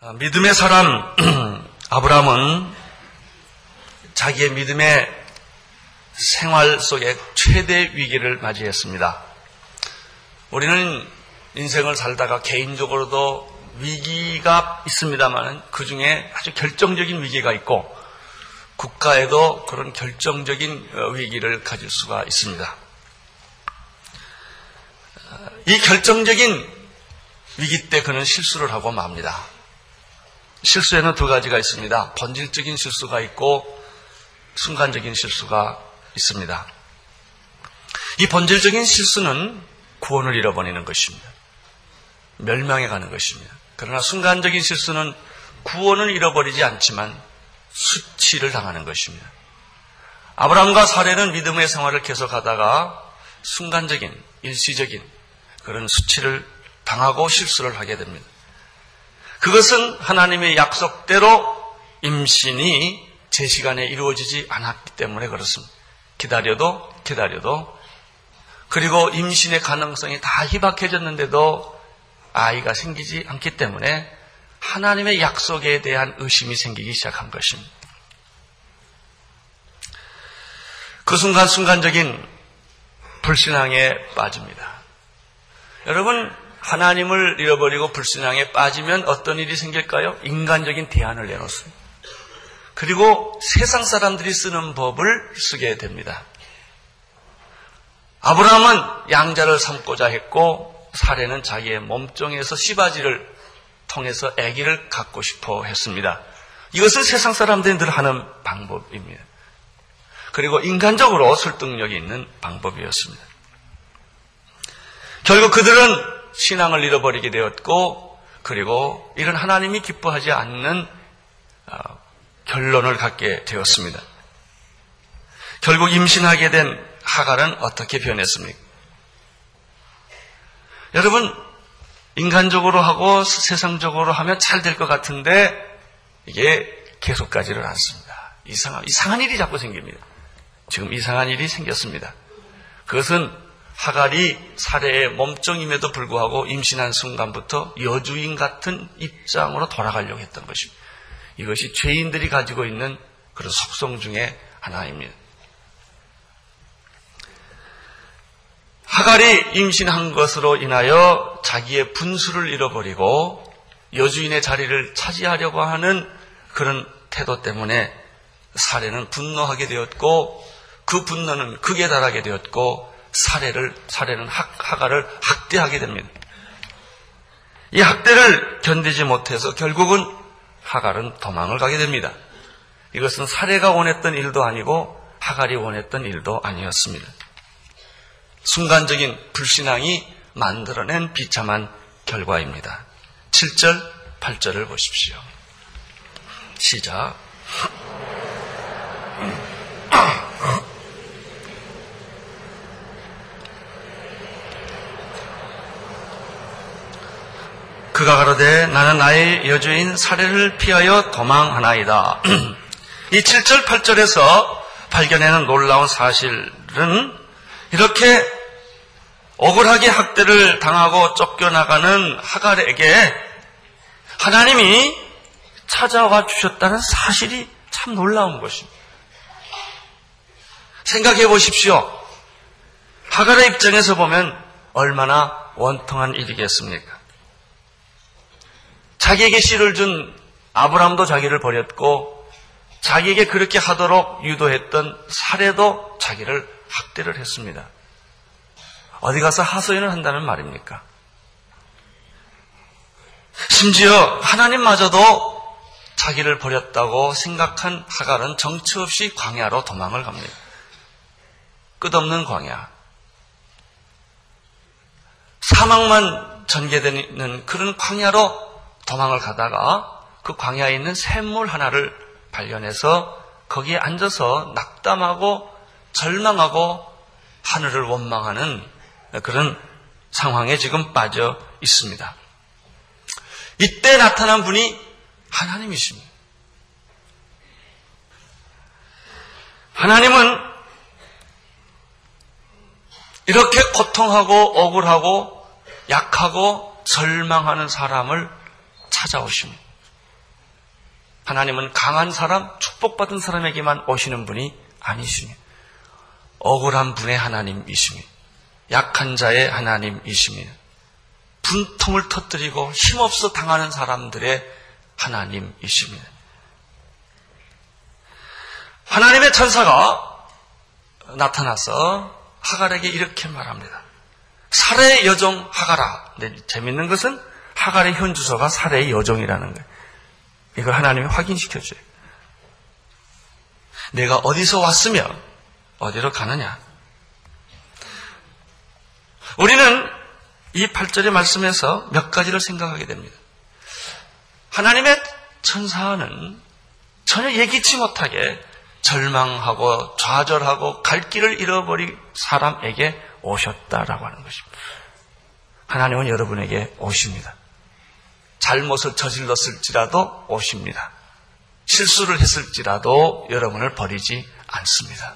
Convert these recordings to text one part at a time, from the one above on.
아, 믿음의 사람 아브라함은 자기의 믿음의 생활 속에 최대 위기를 맞이했습니다. 우리는 인생을 살다가 개인적으로도 위기가 있습니다만 그 중에 아주 결정적인 위기가 있고 국가에도 그런 결정적인 어, 위기를 가질 수가 있습니다. 이 결정적인 위기 때 그는 실수를 하고 맙니다. 실수에는 두 가지가 있습니다. 본질적인 실수가 있고 순간적인 실수가 있습니다. 이 본질적인 실수는 구원을 잃어버리는 것입니다. 멸망해 가는 것입니다. 그러나 순간적인 실수는 구원을 잃어버리지 않지만 수치를 당하는 것입니다. 아브라함과 사례는 믿음의 생활을 계속하다가 순간적인 일시적인 그런 수치를 당하고 실수를 하게 됩니다. 그것은 하나님의 약속대로 임신이 제 시간에 이루어지지 않았기 때문에 그렇습니다. 기다려도 기다려도 그리고 임신의 가능성이 다 희박해졌는데도 아이가 생기지 않기 때문에 하나님의 약속에 대한 의심이 생기기 시작한 것입니다. 그 순간 순간적인 불신앙에 빠집니다. 여러분, 하나님을 잃어버리고 불신앙에 빠지면 어떤 일이 생길까요? 인간적인 대안을 내놓습니다. 그리고 세상 사람들이 쓰는 법을 쓰게 됩니다. 아브라함은 양자를 삼고자 했고 사례는 자기의 몸종에서 씨바지를 통해서 아기를 갖고 싶어 했습니다. 이것은 세상 사람들이 늘 하는 방법입니다. 그리고 인간적으로 설득력이 있는 방법이었습니다. 결국 그들은 신앙을 잃어버리게 되었고, 그리고 이런 하나님이 기뻐하지 않는 어, 결론을 갖게 되었습니다. 결국 임신하게 된 하갈은 어떻게 변했습니까? 여러분, 인간적으로 하고 세상적으로 하면 잘 될 것 같은데 이게 계속 가지를 않습니다. 이상한, 이상한 일이 자꾸 생깁니다. 지금 이상한 일이 생겼습니다. 그것은 하갈이 사례의 몸종임에도 불구하고 임신한 순간부터 여주인 같은 입장으로 돌아가려고 했던 것입니다. 이것이 죄인들이 가지고 있는 그런 속성 중에 하나입니다. 하갈이 임신한 것으로 인하여 자기의 분수를 잃어버리고 여주인의 자리를 차지하려고 하는 그런 태도 때문에 사례는 분노하게 되었고 그 분노는 극에 달하게 되었고 사례를 사례는 하갈을 학대하게 됩니다. 이 학대를 견디지 못해서 결국은 하갈은 도망을 가게 됩니다. 이것은 사례가 원했던 일도 아니고 하갈이 원했던 일도 아니었습니다. 순간적인 불신앙이 만들어낸 비참한 결과입니다. 7절, 8절을 보십시오. 시작. 그가 가로되 나는 나의 여주인 사례를 피하여 도망하나이다. 이 7절, 8절에서 발견하는 놀라운 사실은 이렇게 억울하게 학대를 당하고 쫓겨나가는 하갈에게 하나님이 찾아와 주셨다는 사실이 참 놀라운 것입니다. 생각해 보십시오. 하갈의 입장에서 보면 얼마나 원통한 일이겠습니까? 자기에게 씨를 준 아브람도 자기를 버렸고 자기에게 그렇게 하도록 유도했던 사례도 자기를 학대를 했습니다. 어디 가서 하소연을 한다는 말입니까? 심지어 하나님마저도 자기를 버렸다고 생각한 하갈은 정처 없이 광야로 도망을 갑니다. 끝없는 광야. 사망만 전개되는 그런 광야로 도망을 가다가 그 광야에 있는 샘물 하나를 발견해서 거기에 앉아서 낙담하고 절망하고 하늘을 원망하는 그런 상황에 지금 빠져 있습니다. 이때 나타난 분이 하나님이십니다. 하나님은 이렇게 고통하고 억울하고 약하고 절망하는 사람을 찾아오십니다. 하나님은 강한 사람, 축복받은 사람에게만 오시는 분이 아니십니다. 억울한 분의 하나님이십니다. 약한 자의 하나님이십니다. 분통을 터뜨리고 힘없어 당하는 사람들의 하나님이십니다. 하나님의 천사가 나타나서 하갈에게 이렇게 말합니다. 여종 하갈아. 네, 재밌는 것은 하갈의 현 주소가 살의 여종이라는 거예요. 이걸 하나님이 확인시켜줘요. 내가 어디서 왔으면 어디로 가느냐? 우리는 이 8절의 말씀에서 몇 가지를 생각하게 됩니다. 하나님의 천사는 전혀 예기치 못하게 절망하고 좌절하고 갈 길을 잃어버린 사람에게 오셨다라고 하는 것입니다. 하나님은 여러분에게 오십니다. 잘못을 저질렀을지라도 오십니다. 실수를 했을지라도 여러분을 버리지 않습니다.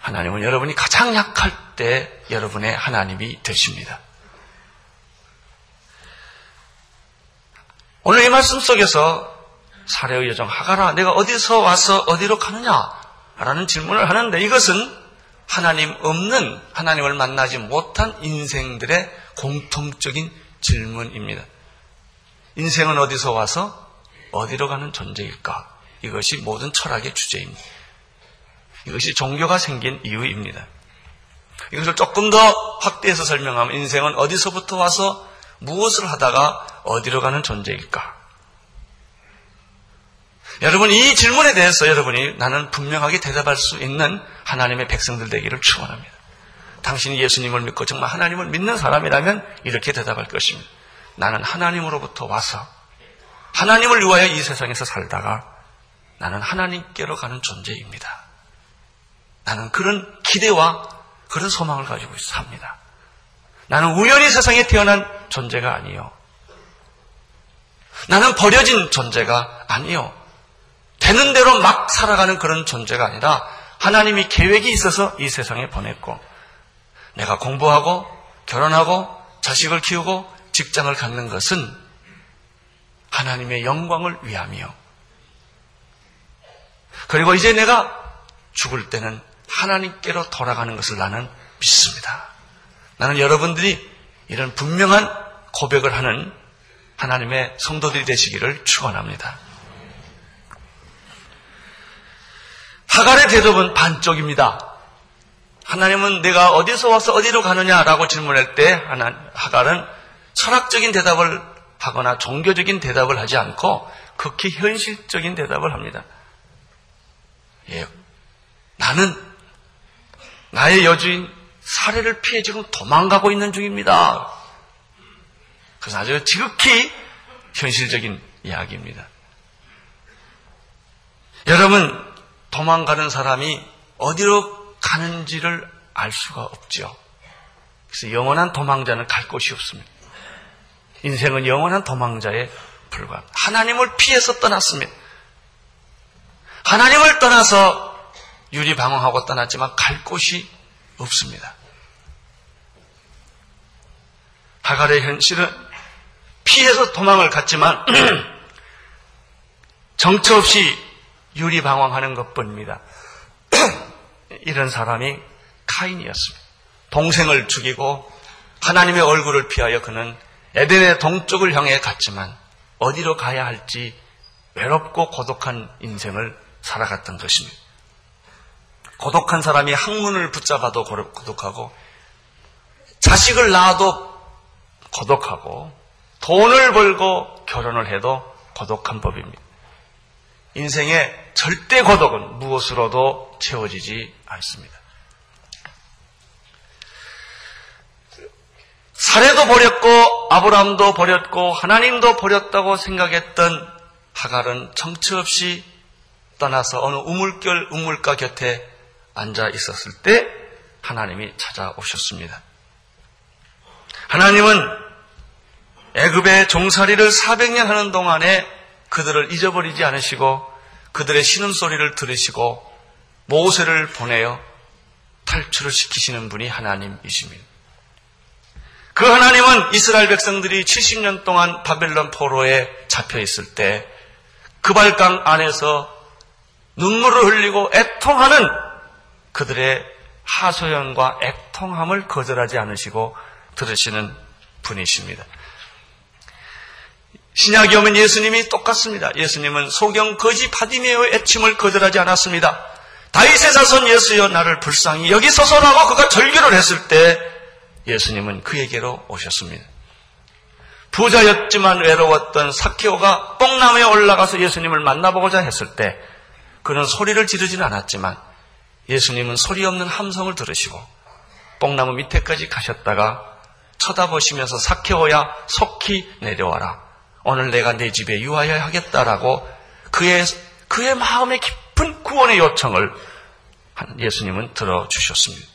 하나님은 여러분이 가장 약할 때 여러분의 하나님이 되십니다. 오늘 이 말씀 속에서 사례의 여정 하가라 내가 어디서 와서 어디로 가느냐 라는 질문을 하는데 이것은 하나님 없는 하나님을 만나지 못한 인생들의 공통적인 질문입니다. 인생은 어디서 와서 어디로 가는 존재일까? 이것이 모든 철학의 주제입니다. 이것이 종교가 생긴 이유입니다. 이것을 조금 더 확대해서 설명하면 인생은 어디서부터 와서 무엇을 하다가 어디로 가는 존재일까? 여러분 이 질문에 대해서 여러분이 나는 분명하게 대답할 수 있는 하나님의 백성들 되기를 축원합니다. 당신이 예수님을 믿고 정말 하나님을 믿는 사람이라면 이렇게 대답할 것입니다. 나는 하나님으로부터 와서 하나님을 위하여 이 세상에서 살다가 나는 하나님께로 가는 존재입니다. 나는 그런 기대와 그런 소망을 가지고 삽니다. 나는 우연히 세상에 태어난 존재가 아니요. 나는 버려진 존재가 아니요. 되는 대로 막 살아가는 그런 존재가 아니라 하나님이 계획이 있어서 이 세상에 보냈고 내가 공부하고 결혼하고 자식을 키우고 직장을 갖는 것은 하나님의 영광을 위함이요. 그리고 이제 내가 죽을 때는 하나님께로 돌아가는 것을 나는 믿습니다. 나는 여러분들이 이런 분명한 고백을 하는 하나님의 성도들이 되시기를 축원합니다. 하갈의 대답은 반쪽입니다. 하나님은 내가 어디서 와서 어디로 가느냐라고 질문할 때 하갈은 철학적인 대답을 하거나 종교적인 대답을 하지 않고 극히 현실적인 대답을 합니다. 예, 나는 나의 여주인 사례를 피해 지금 도망가고 있는 중입니다. 그래서 아주 지극히 현실적인 이야기입니다. 여러분, 도망가는 사람이 어디로 가는지를 알 수가 없죠. 그래서 영원한 도망자는 갈 곳이 없습니다. 인생은 영원한 도망자에 불과합니다. 하나님을 피해서 떠났습니다. 하나님을 떠나서 유리방황하고 떠났지만 갈 곳이 없습니다. 하갈의 현실은 피해서 도망을 갔지만 정처 없이 유리방황하는 것뿐입니다. 이런 사람이 카인이었습니다. 동생을 죽이고 하나님의 얼굴을 피하여 그는 에덴의 동쪽을 향해 갔지만 어디로 가야 할지 외롭고 고독한 인생을 살아갔던 것입니다. 고독한 사람이 학문을 붙잡아도 고독하고 자식을 낳아도 고독하고 돈을 벌고 결혼을 해도 고독한 법입니다. 인생의 절대 고독은 무엇으로도 채워지지 않습니다. 사례도 버렸고 아브라함도 버렸고 하나님도 버렸다고 생각했던 하갈은 정처 없이 떠나서 어느 우물결 우물가 곁에 앉아 있었을 때 하나님이 찾아오셨습니다. 하나님은 애굽의 종살이를 400년 하는 동안에 그들을 잊어버리지 않으시고 그들의 신음소리를 들으시고 모세를 보내어 탈출을 시키시는 분이 하나님이십니다. 그 하나님은 이스라엘 백성들이 70년 동안 바벨론 포로에 잡혀 있을 때 그발강 안에서 눈물을 흘리고 애통하는 그들의 하소연과 애통함을 거절하지 않으시고 들으시는 분이십니다. 신약이 오면 예수님이 똑같습니다. 예수님은 소경 거지 바디메오의 애침을 거절하지 않았습니다. 다윗의 자손 예수여 나를 불쌍히 여기서서라고 그가 절규를 했을 때 예수님은 그에게로 오셨습니다. 부자였지만 외로웠던 사케오가 뽕나무에 올라가서 예수님을 만나보고자 했을 때 그는 소리를 지르지는 않았지만 예수님은 소리 없는 함성을 들으시고 뽕나무 밑에까지 가셨다가 쳐다보시면서 사케오야 속히 내려와라. 오늘 내가 내 집에 유하여 하겠다라고 그의 그의 마음에 깊은 구원의 요청을 예수님은 들어주셨습니다.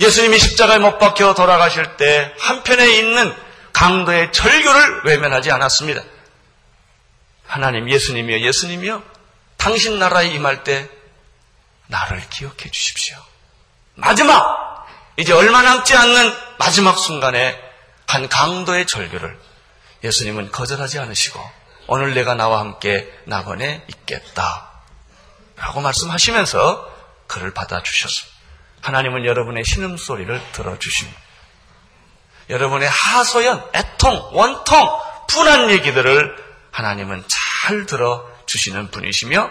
예수님이 십자가에 못 박혀 돌아가실 때 한편에 있는 강도의 절규를 외면하지 않았습니다. 하나님 예수님이여 예수님이여 당신 나라에 임할 때 나를 기억해 주십시오. 마지막 이제 얼마 남지 않는 마지막 순간에 한 강도의 절규를 예수님은 거절하지 않으시고 오늘 내가 나와 함께 낙원에 있겠다 라고 말씀하시면서 그를 받아주셨습니다. 하나님은 여러분의 신음소리를 들어주십니다. 여러분의 하소연, 애통, 원통, 분한 얘기들을 하나님은 잘 들어주시는 분이시며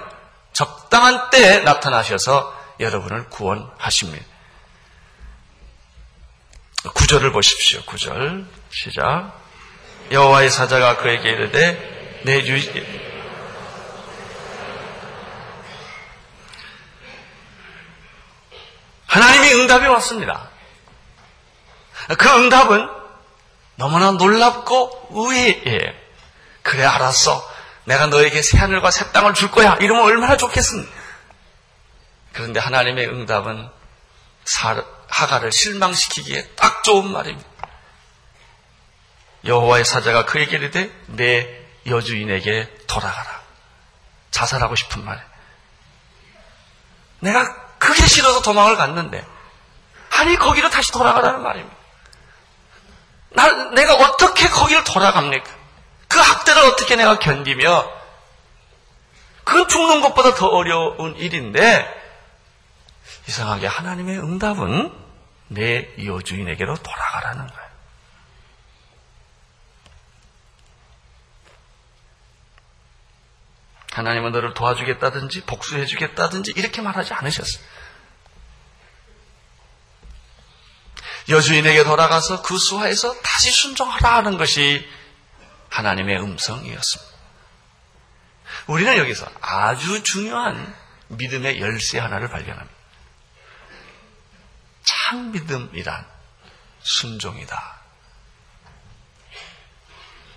적당한 때에 나타나셔서 여러분을 구원하십니다. 구절을 보십시오. 구절 시작. 여호와의 사자가 그에게 이르되 내 유... 하나님이 응답이 왔습니다. 그 응답은 너무나 놀랍고 의외예요. 그래 알았어. 내가 너에게 새 하늘과 새 땅을 줄 거야. 이러면 얼마나 좋겠습니까? 그런데 하나님의 응답은 하가를 실망시키기에 딱 좋은 말입니다. 여호와의 사자가 그에게 이르되 내 여주인에게 돌아가라. 자살하고 싶은 말이에요. 내가 그게 싫어서 도망을 갔는데 아니 거기로 다시 돌아가라는 말입니다. 나, 내가 어떻게 거기를 돌아갑니까? 그 학대를 어떻게 내가 견디며 그건 죽는 것보다 더 어려운 일인데 이상하게 하나님의 응답은 내 여주인에게로 돌아가라는 거예요. 하나님은 너를 도와주겠다든지 복수해주겠다든지 이렇게 말하지 않으셨어요. 여주인에게 돌아가서 그 수하에서 다시 순종하라 하는 것이 하나님의 음성이었습니다. 우리는 여기서 아주 중요한 믿음의 열쇠 하나를 발견합니다. 참 믿음이란 순종이다.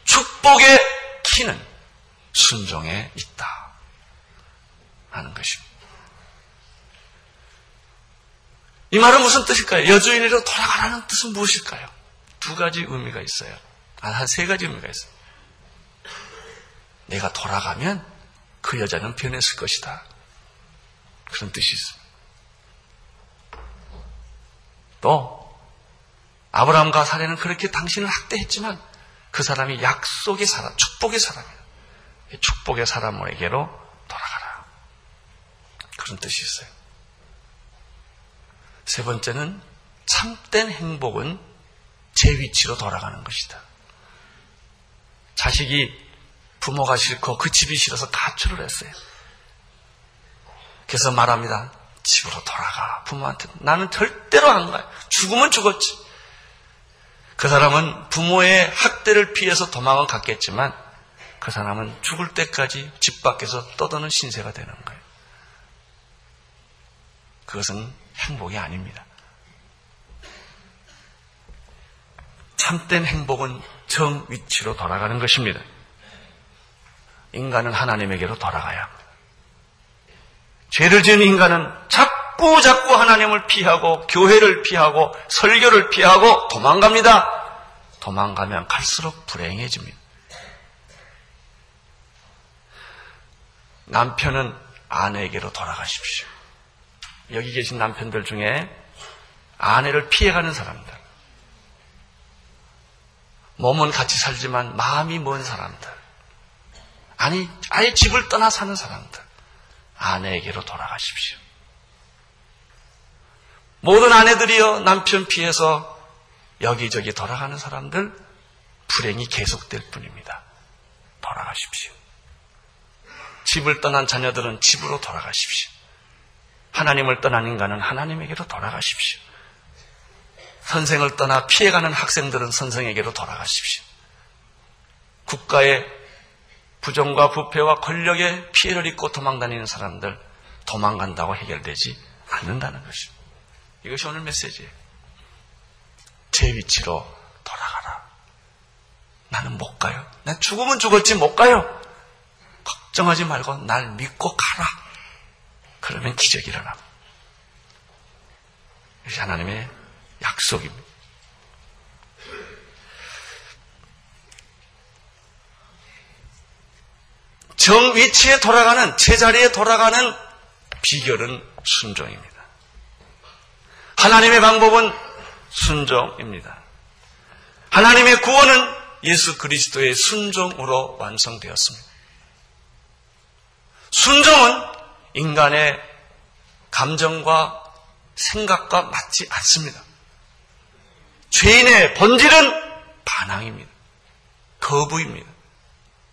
축복의 키는 순종에 있다. 하는 것입니다. 이 말은 무슨 뜻일까요? 여주인으로 돌아가라는 뜻은 무엇일까요? 두 가지 의미가 있어요. 아, 한세 가지 의미가 있어요. 내가 돌아가면 그 여자는 변했을 것이다. 그런 뜻이 있습니다. 또 아브라함과 사례는 그렇게 당신을 학대했지만 그 사람이 약속의 사람, 축복의 사람이에요. 축복의 사람에게로 돌아가라. 그런 뜻이 있어요. 세 번째는 참된 행복은 제 위치로 돌아가는 것이다. 자식이 부모가 싫고 그 집이 싫어서 가출을 했어요. 그래서 말합니다. 집으로 돌아가. 부모한테. 나는 절대로 안 가요. 죽으면 죽었지. 그 사람은 부모의 학대를 피해서 도망을 갔겠지만 그 사람은 죽을 때까지 집 밖에서 떠드는 신세가 되는 거예요. 그것은 행복이 아닙니다. 참된 행복은 정 위치로 돌아가는 것입니다. 인간은 하나님에게로 돌아가야 합니다. 죄를 지은 인간은 자꾸 자꾸 하나님을 피하고 교회를 피하고 설교를 피하고 도망갑니다. 도망가면 갈수록 불행해집니다. 남편은 아내에게로 돌아가십시오. 여기 계신 남편들 중에 아내를 피해가는 사람들. 몸은 같이 살지만 마음이 먼 사람들. 아니, 아예 집을 떠나 사는 사람들. 아내에게로 돌아가십시오. 모든 아내들이여 남편 피해서 여기저기 돌아가는 사람들 불행이 계속될 뿐입니다. 돌아가십시오. 집을 떠난 자녀들은 집으로 돌아가십시오. 하나님을 떠난 인간은 하나님에게로 돌아가십시오. 선생을 떠나 피해가는 학생들은 선생에게로 돌아가십시오. 국가의 부정과 부패와 권력의 피해를 입고 도망다니는 사람들 도망간다고 해결되지 않는다는 것입니다. 이것이 오늘 메시지예요. 제 위치로 돌아가라. 나는 못 가요. 난 죽으면 죽었지 못 가요. 걱정하지 말고 날 믿고 가라. 그러면 기적이 일어나. 이것이 하나님의 약속입니다. 정 위치에 돌아가는, 제자리에 돌아가는 비결은 순종입니다. 하나님의 방법은 순종입니다. 하나님의 구원은 예수 그리스도의 순종으로 완성되었습니다. 순종은 인간의 감정과 생각과 맞지 않습니다. 죄인의 본질은 반항입니다. 거부입니다.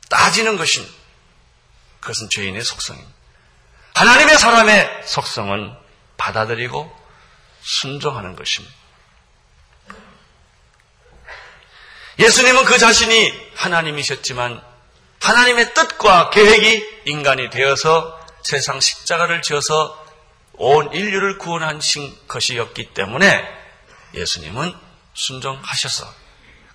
따지는 것입니다. 그것은 죄인의 속성입니다. 하나님의 사람의 속성은 받아들이고 순종하는 것입니다. 예수님은 그 자신이 하나님이셨지만 하나님의 뜻과 계획이 인간이 되어서 세상 십자가를 지어서 온 인류를 구원하신 것이었기 때문에 예수님은 순종하셔서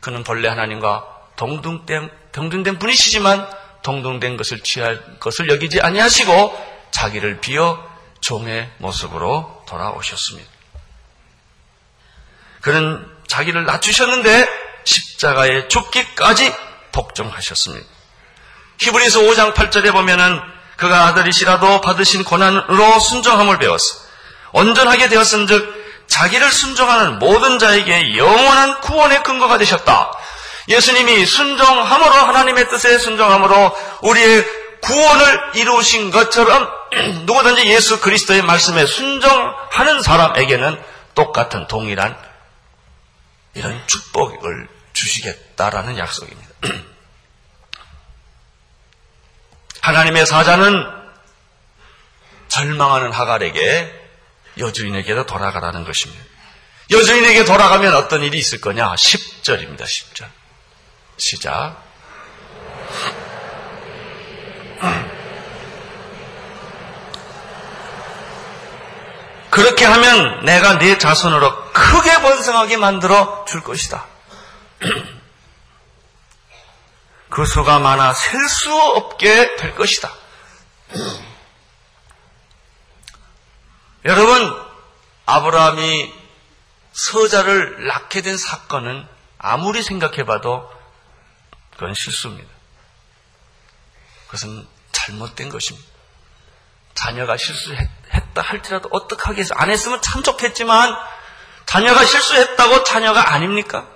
그는 본래 하나님과 동등된, 동등된 분이시지만 동등된 것을 취할 것을 여기지 아니하시고 자기를 비어 종의 모습으로 돌아오셨습니다. 그는 자기를 낮추셨는데 십자가에 죽기까지 복종하셨습니다. 히브리서 5장 8절에 보면은 그가 아들이시라도 받으신 고난으로 순종함을 배웠어. 온전하게 되었은즉 자기를 순종하는 모든 자에게 영원한 구원의 근거가 되셨다. 예수님이 순종함으로 하나님의 뜻에 순종함으로 우리의 구원을 이루신 것처럼 누구든지 예수 그리스도의 말씀에 순종하는 사람에게는 똑같은 동일한 이런 축복을 주시겠다라는 약속입니다. 하나님의 사자는 절망하는 하갈에게 여주인에게도 돌아가라는 것입니다. 여주인에게 돌아가면 어떤 일이 있을 거냐? 10절입니다. 10절. 시작. 그렇게 하면 내가 네 자손으로 크게 번성하게 만들어 줄 것이다. 그 수가 많아 셀 수 없게 될 것이다. 여러분, 아브라함이 서자를 낳게 된 사건은 아무리 생각해봐도 그건 실수입니다. 그것은 잘못된 것입니다. 자녀가 실수했다 할지라도 어떡하게 해서 안 했으면 참 좋겠지만 자녀가 실수했다고 자녀가 아닙니까?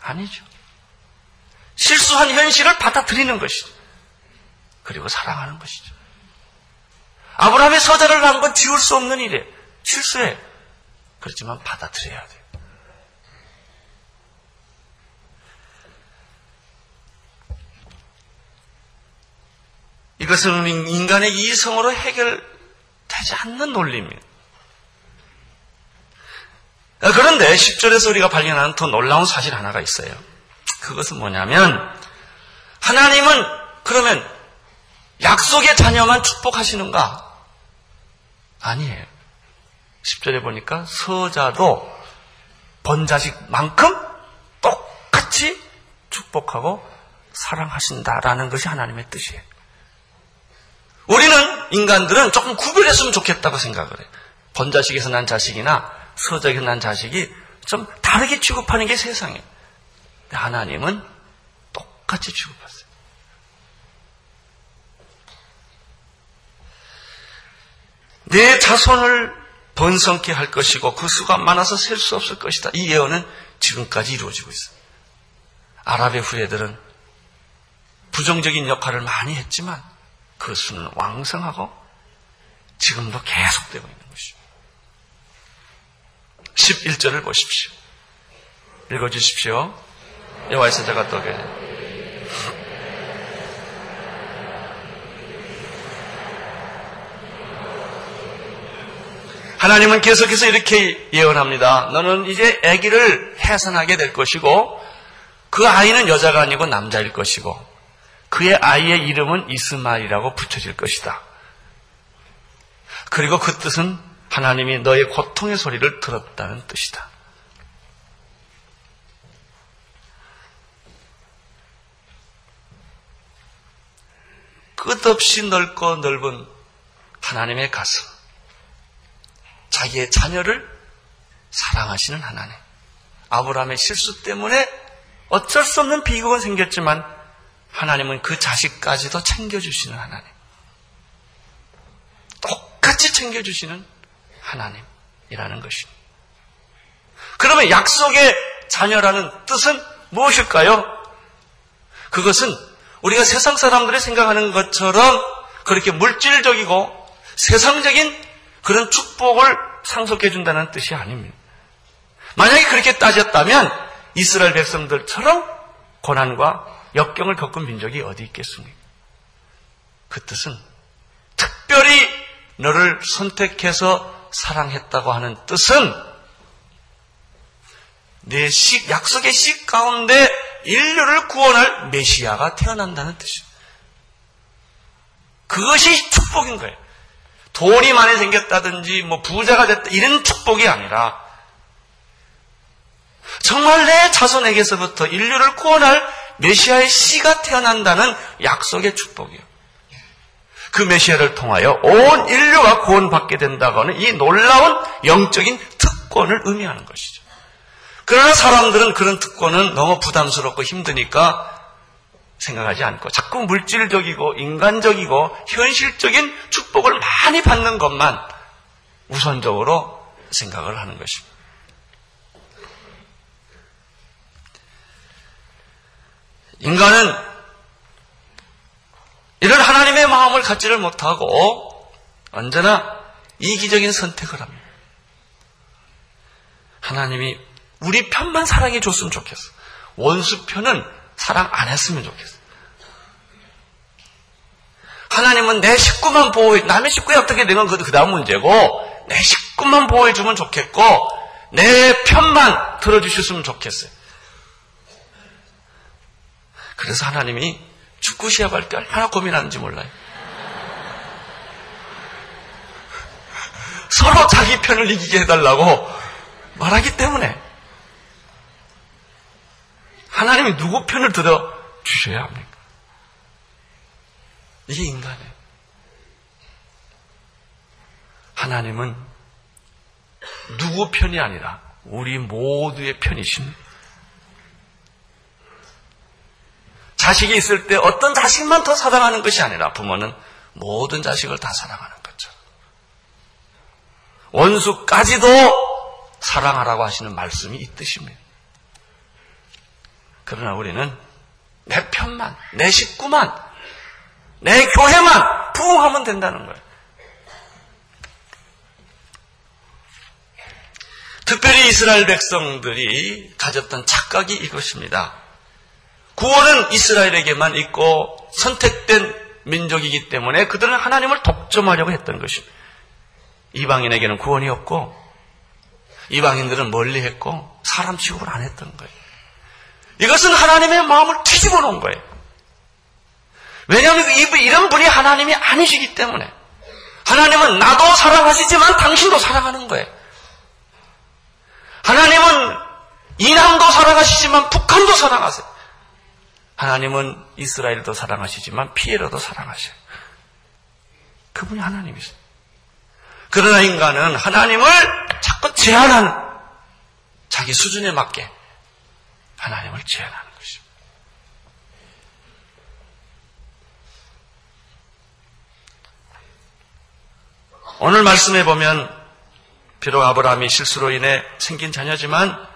아니죠. 실수한 현실을 받아들이는 것이죠. 그리고 사랑하는 것이죠. 아브라함의 서자를 낳은 건 지울 수 없는 일이에요. 실수해. 그렇지만 받아들여야 돼요. 이것은 인간의 이성으로 해결되지 않는 논리입니다. 그런데 10절에서 우리가 발견하는 더 놀라운 사실 하나가 있어요. 그것은 뭐냐면 하나님은 그러면 약속의 자녀만 축복하시는가? 아니에요. 10절에 보니까 서자도 번 자식만큼 똑같이 축복하고 사랑하신다라는 것이 하나님의 뜻이에요. 우리는 인간들은 조금 구별했으면 좋겠다고 생각을 해요. 번자식에서 난 자식이나 서적에서 난 자식이 좀 다르게 취급하는 게 세상이에요. 하나님은 똑같이 취급하세요. 내 자손을 번성케 할 것이고 그 수가 많아서 셀 수 없을 것이다. 이 예언은 지금까지 이루어지고 있어요. 아랍의 후예들은 부정적인 역할을 많이 했지만 그 수는 왕성하고 지금도 계속되고 있는 것이죠. 11절을 보십시오. 읽어주십시오. 여호와의 제가 떡에 하나님은 계속해서 이렇게 예언합니다. 너는 이제 아기를 해산하게 될 것이고 그 아이는 여자가 아니고 남자일 것이고 그의 아이의 이름은 이스마일이라고 붙여질 것이다. 그리고 그 뜻은 하나님이 너의 고통의 소리를 들었다는 뜻이다. 끝없이 넓고 넓은 하나님의 가슴. 자기의 자녀를 사랑하시는 하나님. 아브라함의 실수 때문에 어쩔 수 없는 비극은 생겼지만 하나님은 그 자식까지도 챙겨주시는 하나님. 똑같이 챙겨주시는 하나님이라는 것입니다. 그러면 약속의 자녀라는 뜻은 무엇일까요? 그것은 우리가 세상 사람들이 생각하는 것처럼 그렇게 물질적이고 세상적인 그런 축복을 상속해 준다는 뜻이 아닙니다. 만약에 그렇게 따졌다면 이스라엘 백성들처럼 고난과 역경을 겪은 민족이 어디 있겠습니까? 그 뜻은 특별히 너를 선택해서 사랑했다고 하는 뜻은 내 시, 약속의 시 가운데 인류를 구원할 메시아가 태어난다는 뜻이에요. 그것이 축복인 거예요. 돈이 많이 생겼다든지 뭐 부자가 됐다 이런 축복이 아니라 정말 내 자손에게서부터 인류를 구원할 메시아의 씨가 태어난다는 약속의 축복이에요. 그 메시아를 통하여 온 인류가 구원받게 된다고 하는 이 놀라운 영적인 특권을 의미하는 것이죠. 그러나 사람들은 그런 특권은 너무 부담스럽고 힘드니까 생각하지 않고 자꾸 물질적이고 인간적이고 현실적인 축복을 많이 받는 것만 우선적으로 생각을 하는 것입니다. 인간은 이런 하나님의 마음을 갖지를 못하고 언제나 이기적인 선택을 합니다. 하나님이 우리 편만 사랑해 줬으면 좋겠어. 원수 편은 사랑 안 했으면 좋겠어. 하나님은 내 식구만 보호해, 남의 식구에 어떻게 되면 그 다음 문제고, 내 식구만 보호해주면 좋겠고, 내 편만 들어주셨으면 좋겠어요. 그래서 하나님이 축구 시합할 때 얼마나 고민하는지 몰라요. 서로 자기 편을 이기게 해달라고 말하기 때문에 하나님이 누구 편을 들어 주셔야 합니까? 이게 인간이에요. 하나님은 누구 편이 아니라 우리 모두의 편이십니다. 자식이 있을 때 어떤 자식만 더 사랑하는 것이 아니라 부모는 모든 자식을 다 사랑하는 거죠. 원수까지도 사랑하라고 하시는 말씀이 이 뜻입니다. 그러나 우리는 내 편만, 내 식구만, 내 교회만 부흥하면 된다는 거예요. 특별히 이스라엘 백성들이 가졌던 착각이 이것입니다. 구원은 이스라엘에게만 있고 선택된 민족이기 때문에 그들은 하나님을 독점하려고 했던 것입니다. 이방인에게는 구원이 없고 이방인들은 멀리 했고 사람 취급을 안 했던 거예요. 이것은 하나님의 마음을 뒤집어 놓은 거예요. 왜냐하면 이런 분이 하나님이 아니시기 때문에 하나님은 나도 사랑하시지만 당신도 사랑하는 거예요. 하나님은 이남도 사랑하시지만 북한도 사랑하세요. 하나님은 이스라엘도 사랑하시지만 피에로도 사랑하셔요. 그분이 하나님이세요. 그러나 인간은 하나님을 자꾸 제한하는 자기 수준에 맞게 하나님을 제한하는 것입니다. 오늘 말씀해 보면 비록 아브라함이 실수로 인해 생긴 자녀지만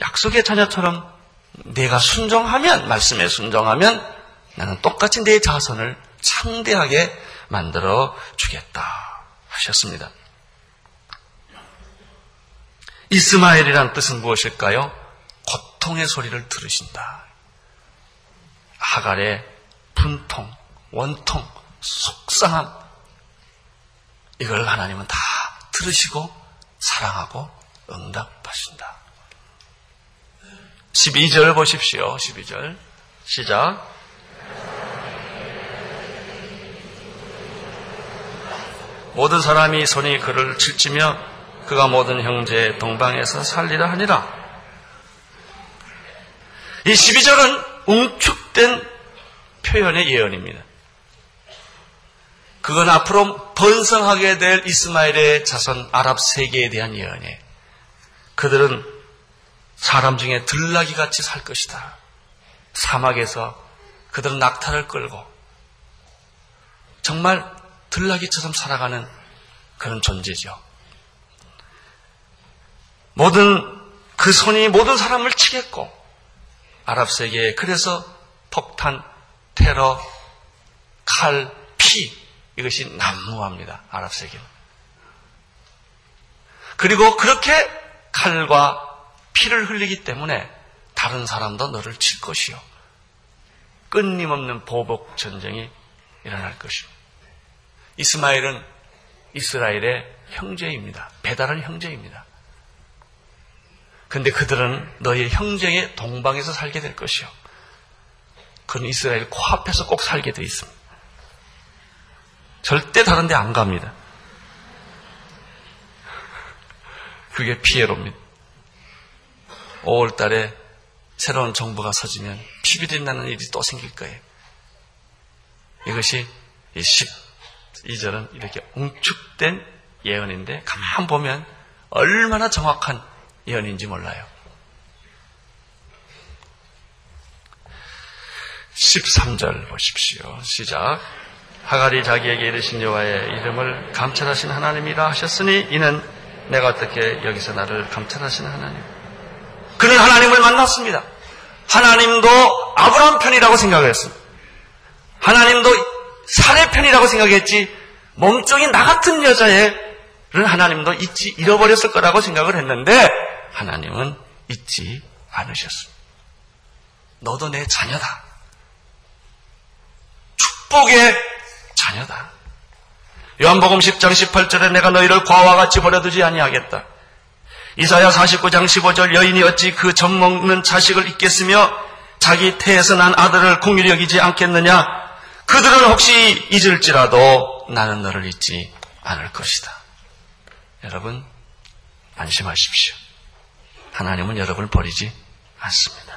약속의 자녀처럼 내가 순종하면 말씀에 순종하면 나는 똑같이 내 자손을 창대하게 만들어 주겠다 하셨습니다. 이스마엘이란 뜻은 무엇일까요? 고통의 소리를 들으신다. 하갈의 분통, 원통, 속상함 이걸 하나님은 다 들으시고 사랑하고 응답하신다. 12절 보십시오. 12절. 시작. 모든 사람이 손이 그를 칠지며 그가 모든 형제의 동방에서 살리라 하니라. 이 12절은 웅축된 표현의 예언입니다. 그건 앞으로 번성하게 될 이스마엘의 자손 아랍 세계에 대한 예언이에요. 그들은 사람 중에 들나기 같이 살 것이다. 사막에서 그들은 낙타를 끌고 정말 들나기처럼 살아가는 그런 존재죠. 모든 그 손이 모든 사람을 치겠고 아랍 세계에 그래서 폭탄, 테러, 칼, 피 이것이 난무합니다. 아랍 세계는. 그리고 그렇게 칼과 피를 흘리기 때문에 다른 사람도 너를 칠 것이요. 끊임없는 보복 전쟁이 일어날 것이요. 이스마엘은 이스라엘의 형제입니다. 배달한 형제입니다. 근데 그들은 너의 형제의 동방에서 살게 될 것이요. 그는 이스라엘 코앞에서 꼭 살게 되어 있습니다. 절대 다른 데 안 갑니다. 그게 피해로입니다. 5월 달에 새로운 정부가 서지면 피비린 나는 일이 또 생길 거예요. 이것이 12절은 이렇게 웅축된 예언인데 가만 보면 얼마나 정확한 예언인지 몰라요. 13절 보십시오. 시작. 하갈이 자기에게 이르신 여호와의 이름을 감찰하신 하나님이라 하셨으니 이는 내가 어떻게 여기서 나를 감찰하신 하나님. 그는 하나님을 만났습니다. 하나님도 아브라함 편이라고 생각을 했습니다. 하나님도 사례 편이라고 생각했지 몸종이 나 같은 여자애를 하나님도 잊지 잃어버렸을 거라고 생각을 했는데 하나님은 잊지 않으셨습니다. 너도 내 자녀다. 축복의 자녀다. 요한복음 10장 18절에 내가 너희를 과와 같이 버려두지 아니하겠다. 이사야 49장 15절 여인이 어찌 그 젖 먹는 자식을 잊겠으며 자기 태에서 난 아들을 공유히 여기지 않겠느냐? 그들은 혹시 잊을지라도 나는 너를 잊지 않을 것이다. 여러분 안심하십시오. 하나님은 여러분을 버리지 않습니다.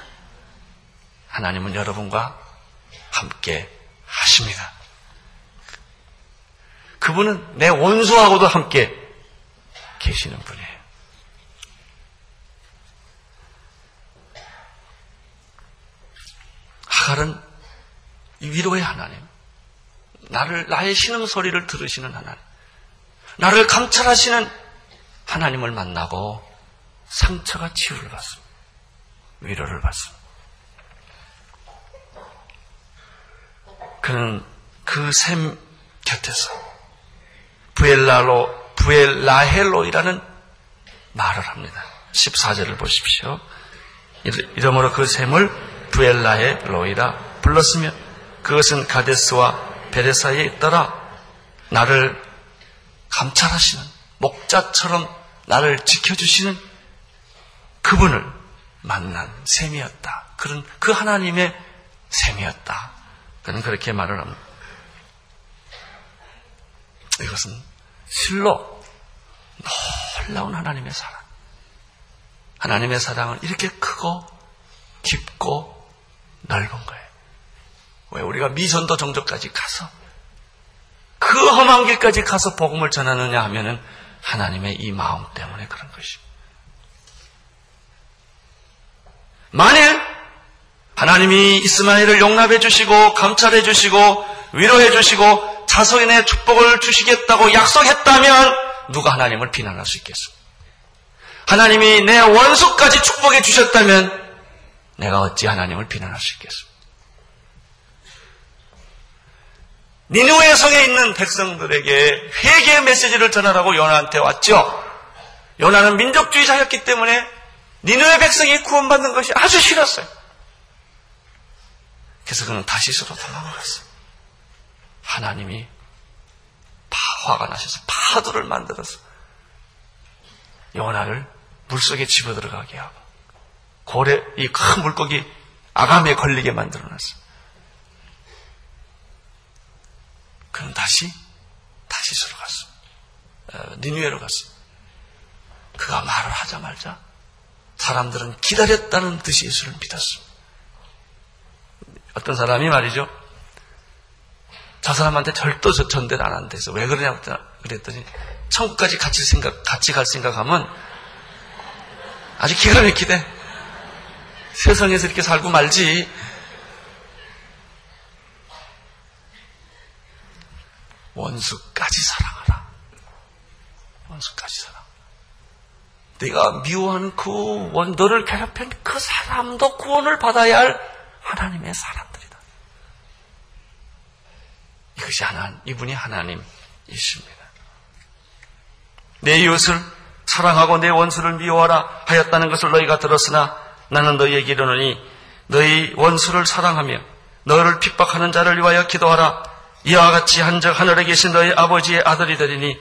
하나님은 여러분과 함께 하십니다. 그분은 내 원수하고도 함께 계시는 분이에요. 하갈은 위로의 하나님. 나를, 나의 신음 소리를 들으시는 하나님. 나를 감찰하시는 하나님을 만나고 상처가 치유를 받습니다. 위로를 받습니다. 그는 그 샘 곁에서 부엘라로, 부엘라헬로이라는 말을 합니다. 14절을 보십시오. 이러므로 그 샘을 부엘라헬로이라 불렀으며 그것은 가데스와 베레 사이에 있더라. 나를 감찰하시는 목자처럼 나를 지켜주시는 그분을 만난 셈이었다. 그런 그 하나님의 셈이었다. 그는 그렇게 말을 합니다. 이것은 실로 놀라운 하나님의 사랑. 하나님의 사랑은 이렇게 크고 깊고 넓은 거예요. 왜 우리가 미전도 정적까지 가서 그 험한 길까지 가서 복음을 전하느냐 하면은 하나님의 이 마음 때문에 그런 것입니다. 만일 하나님이 이스마엘을 용납해 주시고 감찰해 주시고 위로해 주시고 자손의 축복을 주시겠다고 약속했다면 누가 하나님을 비난할 수 있겠습니까? 하나님이 내 원수까지 축복해 주셨다면 내가 어찌 하나님을 비난할 수 있겠습니까? 니누의 성에 있는 백성들에게 회개의 메시지를 전하라고 요나한테 왔죠. 요나는 민족주의자였기 때문에 니누의 백성이 구원받는 것이 아주 싫었어요. 그래서 그는 다시스로 도망갔어요. 하나님이 화가 나셔서 파도를 만들어서 요나를 물속에 집어들어가게 하고 고래 이 큰 물고기 아감에 걸리게 만들어 놨어요. 그는 다시 다시스로 갔어. 어, 니누에로 갔어. 그가 말을 하자말자 사람들은 기다렸다는 듯이 예수를 믿었습니다. 어떤 사람이 말이죠. 저 사람한테 절도 전대를 안 한대서 왜 그러냐고 그랬더니 천국까지 같이 생각 같이 갈 생각하면 아주 기가 막히대. 세상에서 이렇게 살고 말지. 원수까지 사랑하라. 원수까지 사랑. 네가 미워하는 그 원도를 괴롭힌 그 사람도 구원을 받아야 할 하나님의 사람들이다. 이것이 하나, 이분이 하나님이십니다. 내 이웃을 사랑하고 내 원수를 미워하라 하였다는 것을 너희가 들었으나 나는 너희에게 이르노니 너희 원수를 사랑하며 너를 핍박하는 자를 위하여 기도하라 이와 같이 한적 하늘에 계신 너희 아버지의 아들이 되리니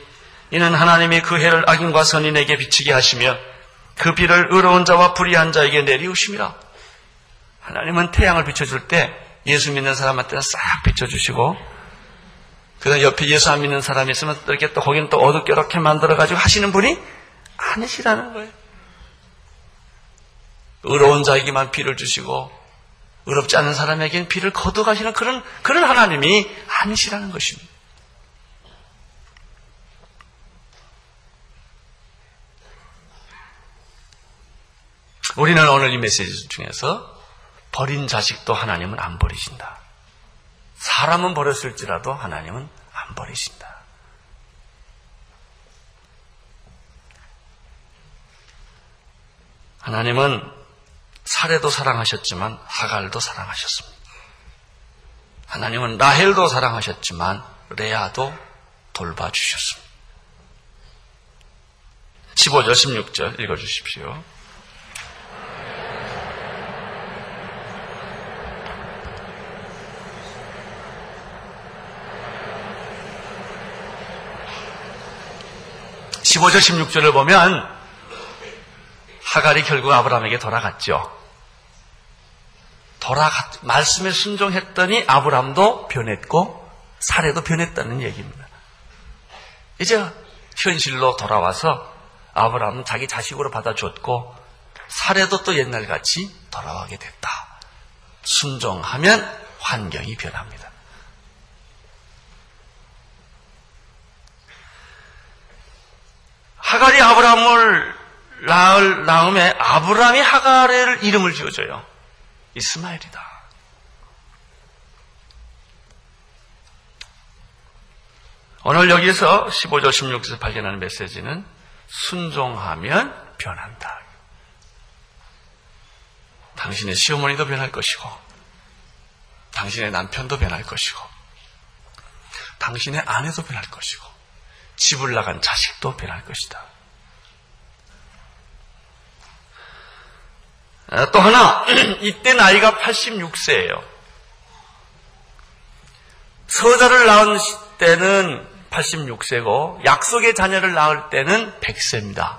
이는 하나님이 그 해를 악인과 선인에게 비치게 하시며 그 비를 의로운 자와 불의한 자에게 내리우심이라 하나님은 태양을 비춰줄 때 예수 믿는 사람한테는 싹 비춰주시고 그 옆에 예수 안 믿는 사람이 있으면 이렇게 또 거기는 또 어둡게 만들어가지고 하시는 분이 아니시라는 거예요. 의로운 자에게만 비를 주시고 의롭지 않은 사람에게는 비를 거둬가시는 그런 그런 하나님이 아니시라는 것입니다. 우리는 오늘 이 메시지 중에서 버린 자식도 하나님은 안 버리신다. 사람은 버렸을지라도 하나님은 안 버리신다. 하나님은 사례도 사랑하셨지만 하갈도 사랑하셨습니다. 하나님은 라헬도 사랑하셨지만 레아도 돌봐주셨습니다. 15절 16절 읽어주십시오. 15절 16절을 보면 하갈이 결국 아브라함에게 돌아갔죠. 돌아갔 말씀에 순종했더니 아브라함도 변했고 사례도 변했다는 얘기입니다. 이제 현실로 돌아와서 아브라함은 자기 자식으로 받아줬고 사례도 또 옛날같이 돌아가게 됐다. 순종하면 환경이 변합니다. 하갈이 아브라함을 낳을 낳음에 아브라함이 하갈의 이름을 지어줘요. 이스마엘이다. 오늘 여기에서 15절 16절에서 발견하는 메시지는 순종하면 변한다. 당신의 시어머니도 변할 것이고, 당신의 남편도 변할 것이고, 당신의 아내도 변할 것이고, 집을 나간 자식도 변할 것이다. 또 하나, 이때 나이가 86세예요. 서자를 낳은 때는 86세고 약속의 자녀를 낳을 때는 100세입니다.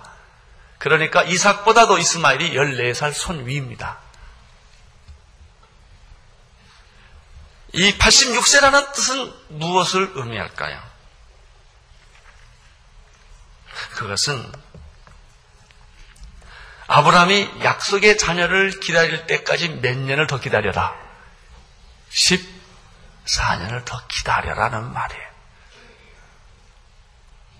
그러니까 이삭보다도 이스마일이 14살 손 위입니다. 이 86세라는 뜻은 무엇을 의미할까요? 그것은 아브라함이 약속의 자녀를 기다릴 때까지 몇 년을 더 기다려라. 14년을 더 기다려라는 말이에요.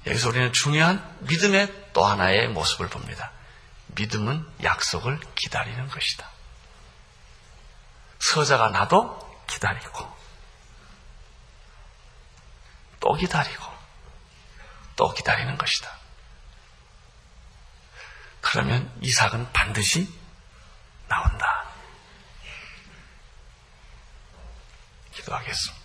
여기서 우리는 중요한 믿음의 또 하나의 모습을 봅니다. 믿음은 약속을 기다리는 것이다. 서자가 나도 기다리고 또 기다리고 또 기다리는 것이다. 그러면 이삭은 반드시 나온다. 기도하겠습니다.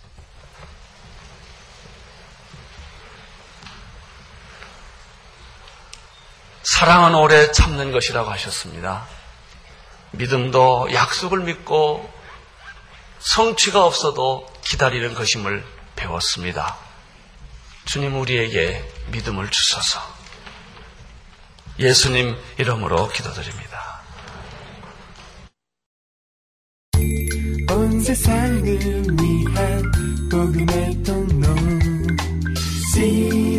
사랑은 오래 참는 것이라고 하셨습니다. 믿음도 약속을 믿고 성취가 없어도 기다리는 것임을 배웠습니다. 주님 우리에게 믿음을 주소서. 예수님 이름으로 기도드립니다.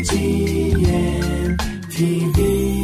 CGM TV